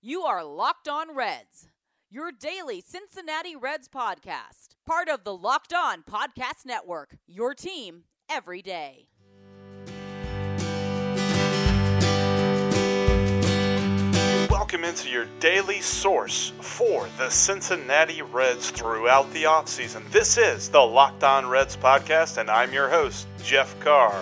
You are Locked On Reds, your daily Cincinnati Reds podcast, part of the Locked On Podcast Network, your team every day. Welcome into your daily source for the Cincinnati Reds throughout the offseason. This is the Locked On Reds podcast, and I'm your host, Jeff Carr.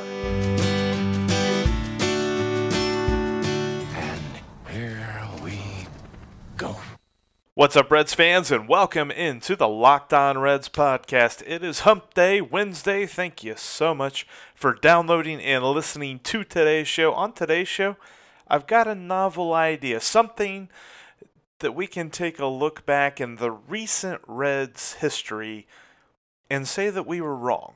What's up, Reds fans, and welcome into the Locked On Reds podcast. It is Hump Day Wednesday. Thank you so much for downloading and listening to today's show. On today's show, I've got a novel idea, something that we can take a look back in the recent Reds history and say that we were wrong.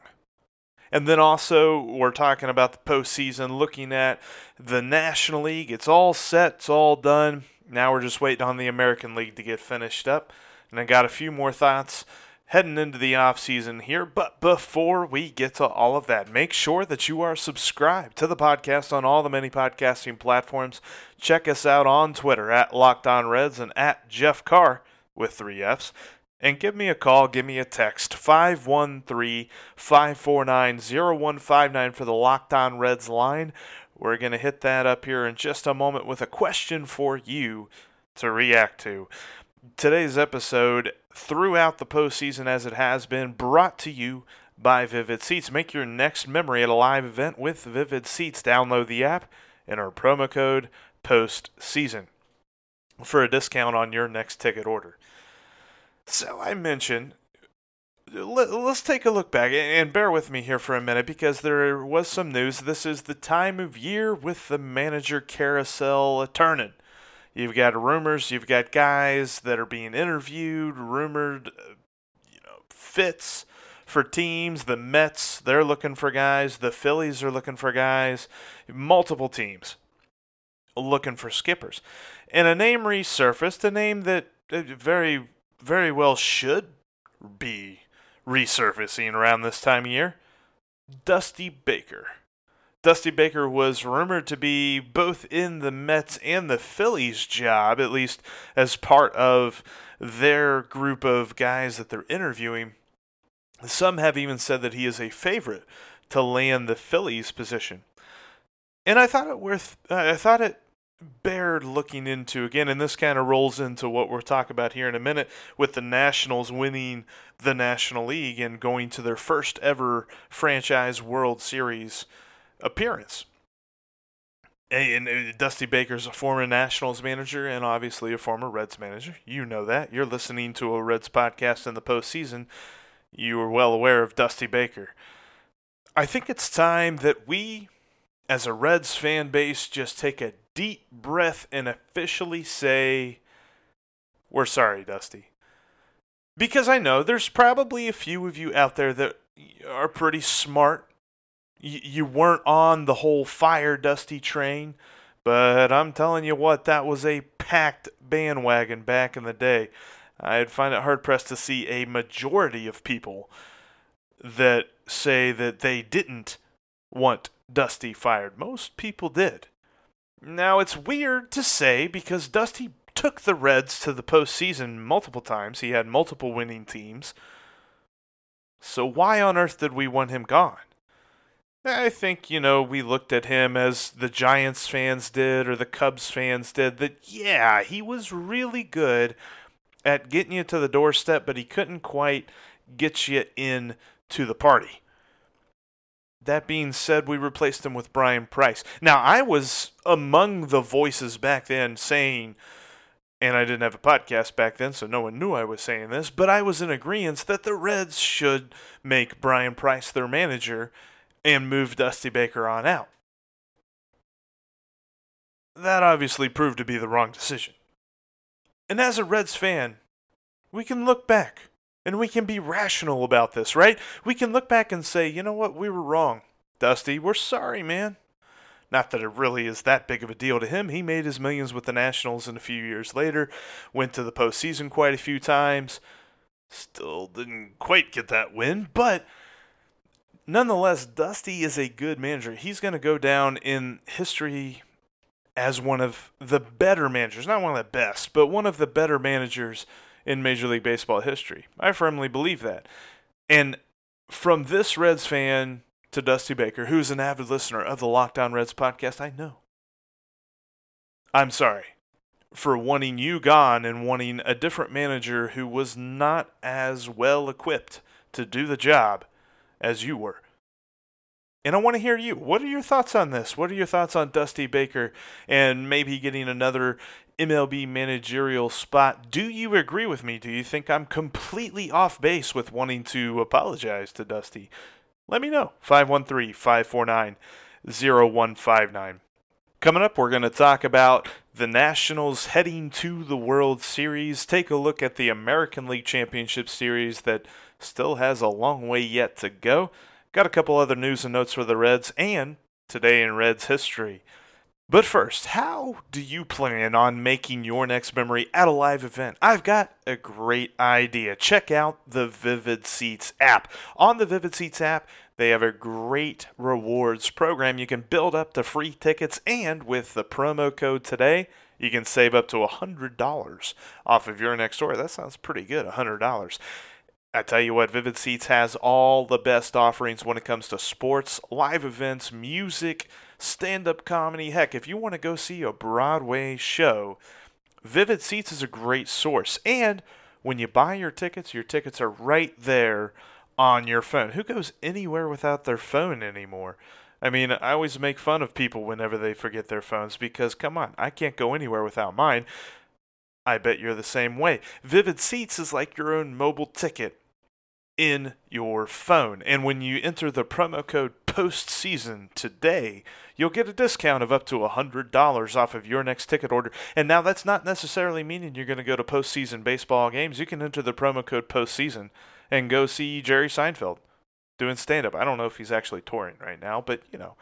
And then also, we're talking about the postseason, looking at the National League. It's all set, it's all done. Now we're just waiting on the American League to get finished up. And I got a few more thoughts heading into the off season here. But before we get to all of that, make sure that you are subscribed to the podcast on all the many podcasting platforms. Check us out on Twitter at Locked On Reds and at Jeff Carr with three F's. And give me a call, give me a text, 513 549 0159 for the Locked On Reds line. We're going to hit that up here in just a moment with a question for you to react to. Today's episode, throughout the postseason as it has been, brought to you by Vivid Seats. Make your next memory at a live event with Vivid Seats. Download the app and our promo code postseason for a discount on your next ticket order. So I mentioned let, us take a look back and bear with me here for a minute because there was some news. This is the time of year with the manager carousel turning. You've got rumors, you've got guys that are being interviewed, rumored, uh, you know, fits for teams. The Mets, they're looking for guys. The Phillies are looking for guys. Multiple teams looking for skippers. And a name resurfaced, a name that very, very well should be resurfacing around this time of year Dusty Baker. Dusty Baker was rumored to be both in the Mets and the Phillies job, at least as part of their group of guys that they're interviewing. Some have even said that he is a favorite to land the Phillies position. And I thought it worth I thought it bared looking into again, and this kind of rolls into what we're talking about here in a minute with the Nationals winning the National League and going to their first ever franchise World Series appearance. And uh, Dusty Baker's a former Nationals manager and obviously a former Reds manager. You know that. You're listening to a Reds podcast in the postseason. You are well aware of Dusty Baker. I think it's time that we, as a Reds fan base, just take a deep breath and officially say, We're sorry, Dusty. Because I know there's probably a few of you out there that are pretty smart. You weren't on the whole fire Dusty train, but I'm telling you what, that was a packed bandwagon back in the day. I'd find it hard pressed to see a majority of people that say that they didn't want Dusty fired. Most people did. Now, it's weird to say because Dusty took the Reds to the postseason multiple times. He had multiple winning teams. So, why on earth did we want him gone? I think, you know, we looked at him as the Giants fans did or the Cubs fans did that, yeah, he was really good at getting you to the doorstep, but he couldn't quite get you in to the party. That being said, we replaced him with Bryan Price. Now, I was among the voices back then saying and I didn't have a podcast back then, so no one knew I was saying this, but I was in agreement that the Reds should make Bryan Price their manager and move Dusty Baker on out. That obviously proved to be the wrong decision. And as a Reds fan, we can look back and we can be rational about this, right? We can look back and say, you know what, we were wrong. Dusty, we're sorry, man. Not that it really is that big of a deal to him. He made his millions with the Nationals and a few years later, went to the postseason quite a few times. Still didn't quite get that win, but nonetheless, Dusty is a good manager. He's going to go down in history as one of the better managers, not one of the best, but one of the better managers in Major League Baseball history. I firmly believe that. And from this Reds fan to Dusty Baker, who's an avid listener of the Locked On Reds podcast, I know. I'm sorry for wanting you gone and wanting a different manager who was not as well equipped to do the job as you were. And I want to hear you. What are your thoughts on this? What are your thoughts on Dusty Baker and maybe getting another MLB managerial spot? Do you agree with me? Do you think I'm completely off base with wanting to apologize to Dusty? Let me know. 513 549 0159. Coming up, we're going to talk about the Nationals heading to the World Series. Take a look at the American League Championship Series that still has a long way yet to go. Got a couple other news and notes for the Reds and today in Reds history. But first, how do you plan on making your next memory at a live event? I've got a great idea. Check out the Vivid Seats app. On the Vivid Seats app, they have a great rewards program. You can build up to free tickets, and with the promo code today, you can save up to $100 off of your next order. That sounds pretty good, $100. I tell you what, Vivid Seats has all the best offerings when it comes to sports, live events, music, stand up comedy. Heck, if you want to go see a Broadway show, Vivid Seats is a great source. And when you buy your tickets, your tickets are right there on your phone. Who goes anywhere without their phone anymore? I mean, I always make fun of people whenever they forget their phones because, come on, I can't go anywhere without mine. I bet you're the same way. Vivid Seats is like your own mobile ticket in your phone. And when you enter the promo code postseason today, you'll get a discount of up to $100 off of your next ticket order. And now that's not necessarily meaning you're going to go to postseason baseball games. You can enter the promo code postseason and go see Jerry Seinfeld doing stand up. I don't know if he's actually touring right now, but you know,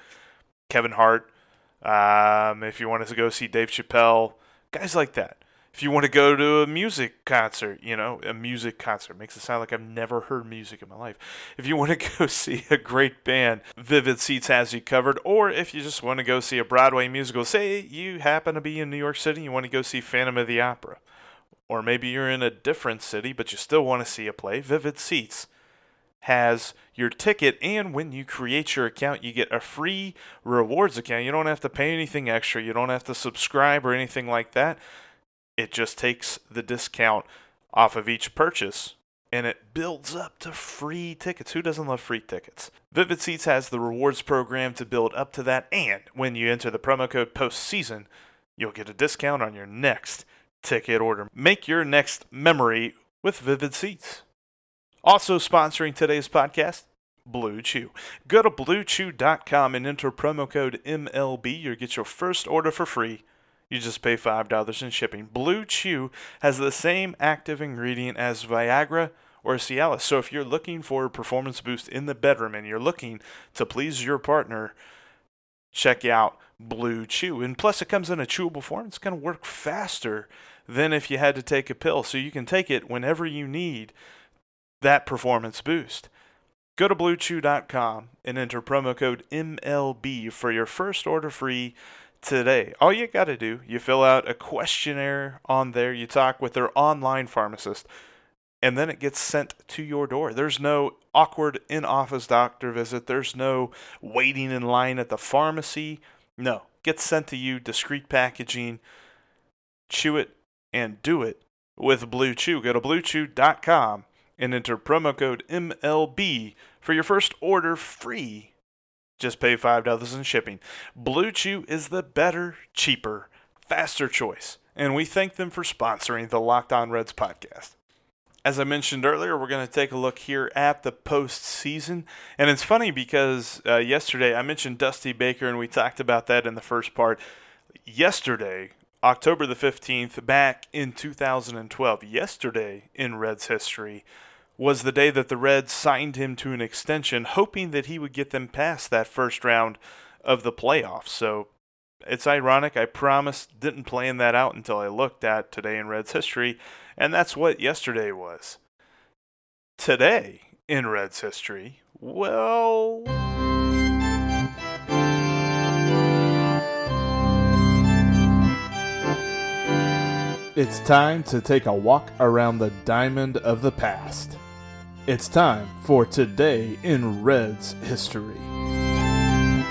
Kevin Hart. Um, if you wanted to go see Dave Chappelle, guys like that if you want to go to a music concert, you know, a music concert makes it sound like I've never heard music in my life. If you want to go see a great band, Vivid Seats has you covered. Or if you just want to go see a Broadway musical, say you happen to be in New York City, you want to go see Phantom of the Opera. Or maybe you're in a different city, but you still want to see a play. Vivid Seats has your ticket, and when you create your account, you get a free rewards account. You don't have to pay anything extra, you don't have to subscribe or anything like that it just takes the discount off of each purchase and it builds up to free tickets. Who doesn't love free tickets? Vivid Seats has the rewards program to build up to that, and when you enter the promo code postseason, you'll get a discount on your next ticket order. Make your next memory with Vivid Seats. Also sponsoring today's podcast, Blue Chew. Go to bluechew.com and enter promo code MLB. You'll get your first order for free you just pay $5 in shipping. Blue Chew has the same active ingredient as Viagra or Cialis. So if you're looking for a performance boost in the bedroom and you're looking to please your partner, check out Blue Chew. And plus, it comes in a chewable form. It's going to work faster than if you had to take a pill. So you can take it whenever you need that performance boost. Go to bluechew.com and enter promo code MLB for your first order free today. All you got to do, you fill out a questionnaire on there, you talk with their online pharmacist, and then it gets sent to your door. There's no awkward in office doctor visit, there's no waiting in line at the pharmacy. No, gets sent to you, discreet packaging. Chew it and do it with Blue Chew. Go to bluechew.com and enter promo code MLB for your first order free just pay $5 in shipping. Blue Chew is the better, cheaper, faster choice. and we thank them for sponsoring the Locked On Reds podcast. As I mentioned earlier, we're going to take a look here at the postseason. And it's funny because uh, yesterday I mentioned Dusty Baker, and we talked about that in the first part. Yesterday, October the 15th, back in 2012, yesterday in Reds history, was the day that the Reds signed him to an extension, hoping that he would get them past that first round of the playoffs. So it's ironic. I promise, didn't plan that out until I looked at today in Reds history, and that's what yesterday was. Today in Reds history, well. It's time to take a walk around the diamond of the past. It's time for Today in Reds History. I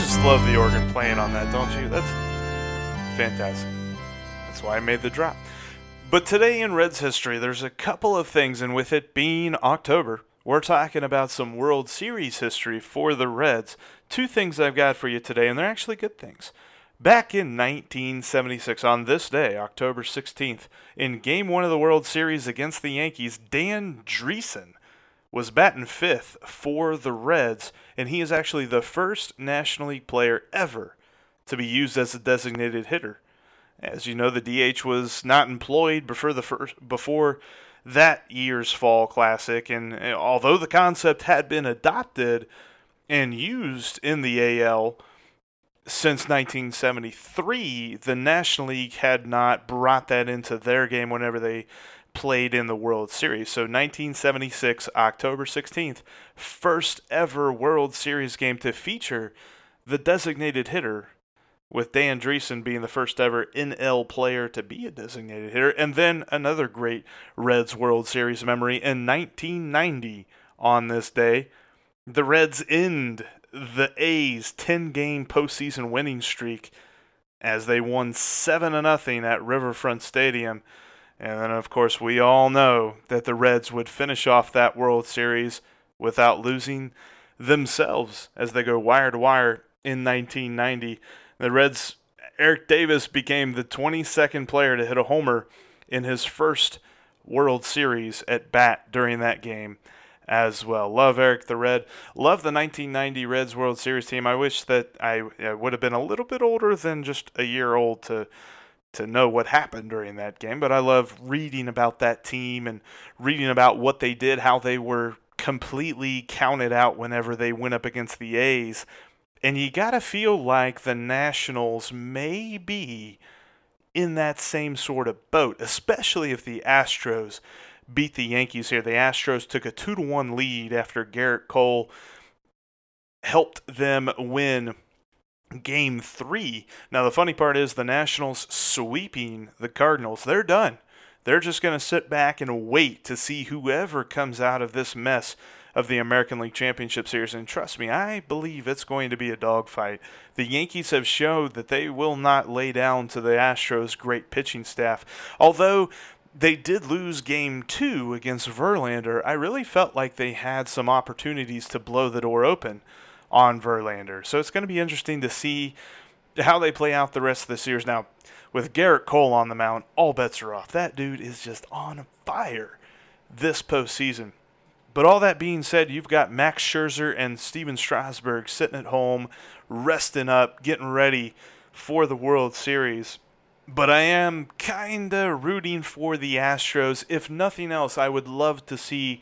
just love the organ playing on that, don't you? That's fantastic. That's why I made the drop. But today in Reds history, there's a couple of things, and with it being October, we're talking about some World Series history for the Reds. Two things I've got for you today, and they're actually good things. Back in 1976, on this day, October 16th, in Game 1 of the World Series against the Yankees, Dan Driessen was batting fifth for the Reds, and he is actually the first National League player ever to be used as a designated hitter. As you know, the DH was not employed before the first, before that year's Fall Classic, and uh, although the concept had been adopted and used in the AL since 1973, the National League had not brought that into their game whenever they played in the World Series. So 1976, October 16th, first ever World Series game to feature the designated hitter with Dan Driessen being the first ever NL player to be a designated hitter. And then another great Reds World Series memory in 1990 on this day. The Reds end the A's 10 game postseason winning streak as they won 7 0 at Riverfront Stadium. And then, of course, we all know that the Reds would finish off that World Series without losing themselves as they go wire to wire in 1990. The Reds, Eric Davis became the 22nd player to hit a homer in his first World Series at bat during that game as well. Love Eric the Red. Love the 1990 Reds World Series team. I wish that I, would have been a little bit older than just a year old to to know what happened during that game, but I love reading about that team and reading about what they did, how they were completely counted out whenever they went up against the A's. And you got to feel like the Nationals may be in that same sort of boat, especially if the Astros beat the Yankees here. The Astros took a 2 to 1 lead after Gerrit Cole helped them win game 3. Now the funny part is the Nationals sweeping the Cardinals. They're done. They're just going to sit back and wait to see whoever comes out of this mess of the American League Championship Series. And trust me, I believe it's going to be a dogfight. The Yankees have showed that they will not lay down to the Astros' great pitching staff. Although they did lose game two against Verlander, I really felt like they had some opportunities to blow the door open on Verlander. So it's going to be interesting to see how they play out the rest of the series. Now, with Gerrit Cole on the mound, all bets are off. That dude is just on fire this postseason. But all that being said, you've got Max Scherzer and Stephen Strasburg sitting at home, resting up, getting ready for the World Series. But I am kind of rooting for the Astros. If nothing else, I would love to see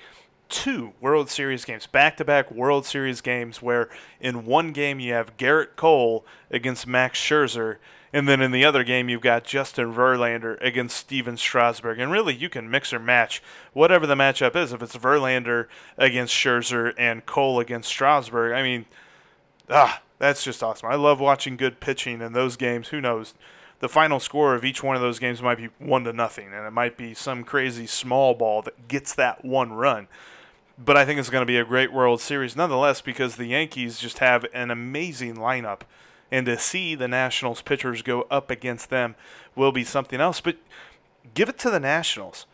two World Series games, back to back World Series games, where in one game you have Gerrit Cole against Max Scherzer, and then in the other game you've got Justin Verlander against Stephen Strasburg. And really, you can mix or match whatever the matchup is. If it's Verlander against Scherzer and Cole against Strasburg, I mean, ah, that's just awesome. I love watching good pitching in those games. Who knows? The final score of each one of those games might be one to nothing, and it might be some crazy small ball that gets that one run. But I think it's going to be a great World Series nonetheless because the Yankees just have an amazing lineup, and to see the Nationals pitchers go up against them will be something else. But give it to the Nationals.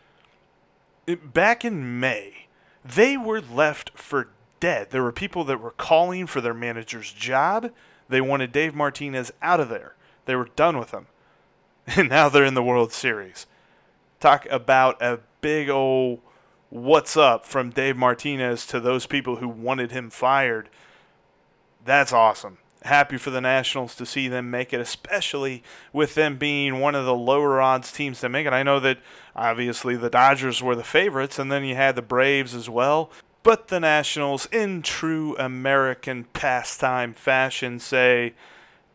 Back in May, they were left for dead. There were people that were calling for their manager's job. They wanted Dave Martinez out of there. They were done with him. And now they're in the World Series. Talk about a big old what's up from Dave Martinez to those people who wanted him fired. That's awesome. Happy for the Nationals to see them make it, especially with them being one of the lower odds teams to make it. I know that obviously the Dodgers were the favorites, and then you had the Braves as well. But the Nationals, in true American pastime fashion, say,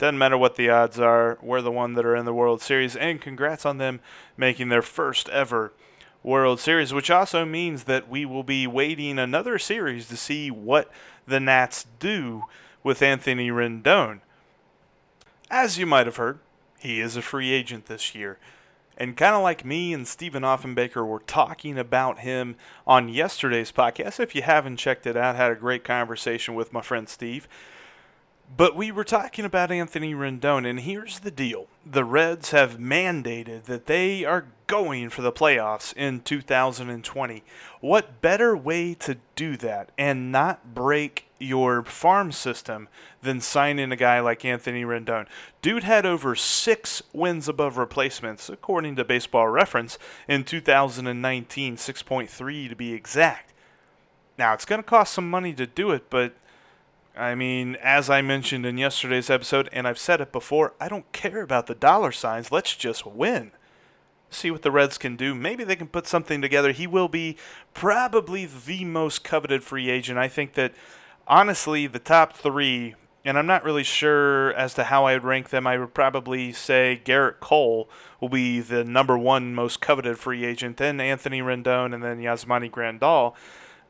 doesn't matter what the odds are, we're the one that are in the World Series. And congrats on them making their first ever World Series, which also means that we will be waiting another series to see what the Nats do with Anthony Rendon. As you might have heard, he is a free agent this year. And kind of like me and Stephen Offenbaker were talking about him on yesterday's podcast. If you haven't checked it out, had a great conversation with my friend Steve. But we were talking about Anthony Rendon, and here's the deal. The Reds have mandated that they are going for the playoffs in 2020. What better way to do that and not break your farm system than signing a guy like Anthony Rendon? Dude had over six wins above replacements, according to baseball reference, in 2019, 6.3 to be exact. Now, it's going to cost some money to do it, but I mean, as I mentioned in yesterday's episode, and I've said it before, I don't care about the dollar signs. Let's just win. See what the Reds can do. Maybe they can put something together. He will be probably the most coveted free agent. I think that, honestly, the top three, and I'm not really sure as to how I would rank them. I would probably say Gerrit Cole will be the number one most coveted free agent, then Anthony Rendon, and then Yasmani Grandal.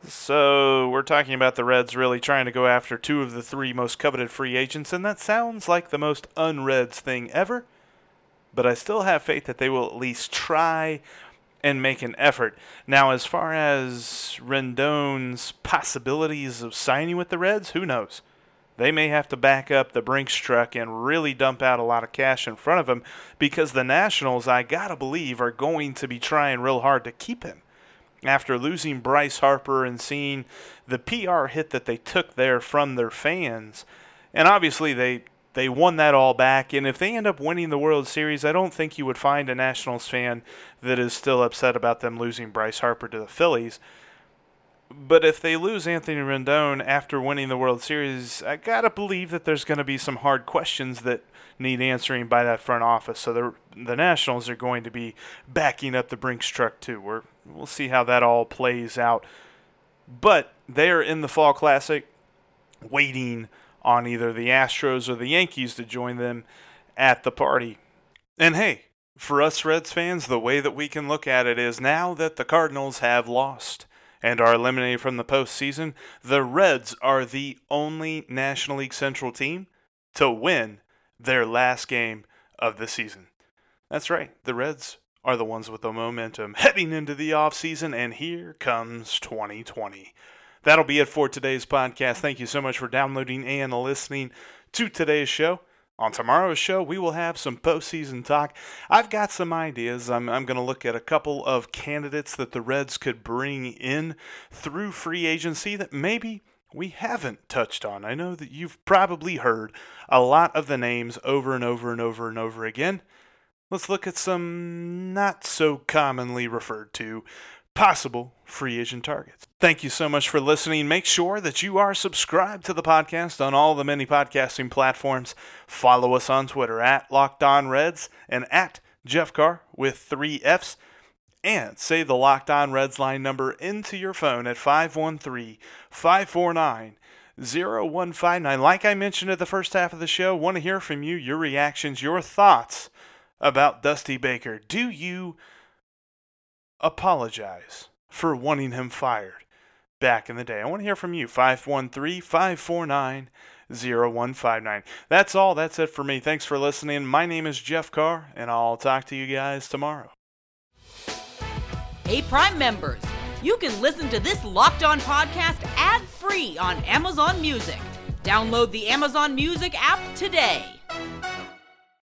So we're talking about the Reds really trying to go after two of the three most coveted free agents, and that sounds like the most un-Reds thing ever. But I still have faith that they will at least try and make an effort. Now, as far as Rendon's possibilities of signing with the Reds, who knows? They may have to back up the Brinks truck and really dump out a lot of cash in front of him because the Nationals, I gotta believe, are going to be trying real hard to keep him after losing Bryce Harper and seeing the PR hit that they took there from their fans. And obviously they they won that all back and if they end up winning the World Series, I don't think you would find a Nationals fan that is still upset about them losing Bryce Harper to the Phillies. But if they lose Anthony Rendon after winning the World Series, I got to believe that there's to be some hard questions that need answering by that front office. So the the Nationals are going to be backing up the Brinks truck too. We're, we'll see how that all plays out. But they are in the Fall Classic, waiting on either the Astros or the Yankees to join them at the party. And hey, for us Reds fans, the way that we can look at it is now that the Cardinals have lost and are eliminated from the postseason, the Reds are the only National League Central team to win their last game of the season. That's right, the Reds are the ones with the momentum heading into the offseason, and here comes 2020. That'll be it for today's podcast. Thank you so much for downloading and listening to today's show. On tomorrow's show, we will have some postseason talk. I've got some ideas. I'm, I'm going to look at a couple of candidates that the Reds could bring in through free agency that maybe we haven't touched on. I know that you've probably heard a lot of the names over and over and over and over again. Let's look at some not so commonly referred to possible free agent targets. Thank you so much for listening. Make sure that you are subscribed to the podcast on all the many podcasting platforms. Follow us on Twitter at Locked On Reds and at Jeff Carr with three F's and save the Locked On Reds line number into your phone at 513 549 0159. Like I mentioned at the first half of the show, want to hear from you, your reactions, your thoughts about Dusty Baker. Do you apologize for wanting him fired back in the day? I want to hear from you. 513 549 0159. That's all. That's it for me. Thanks for listening. My name is Jeff Carr, and I'll talk to you guys tomorrow. Hey, Prime members, you can listen to this locked on podcast ad free on Amazon Music. Download the Amazon Music app today.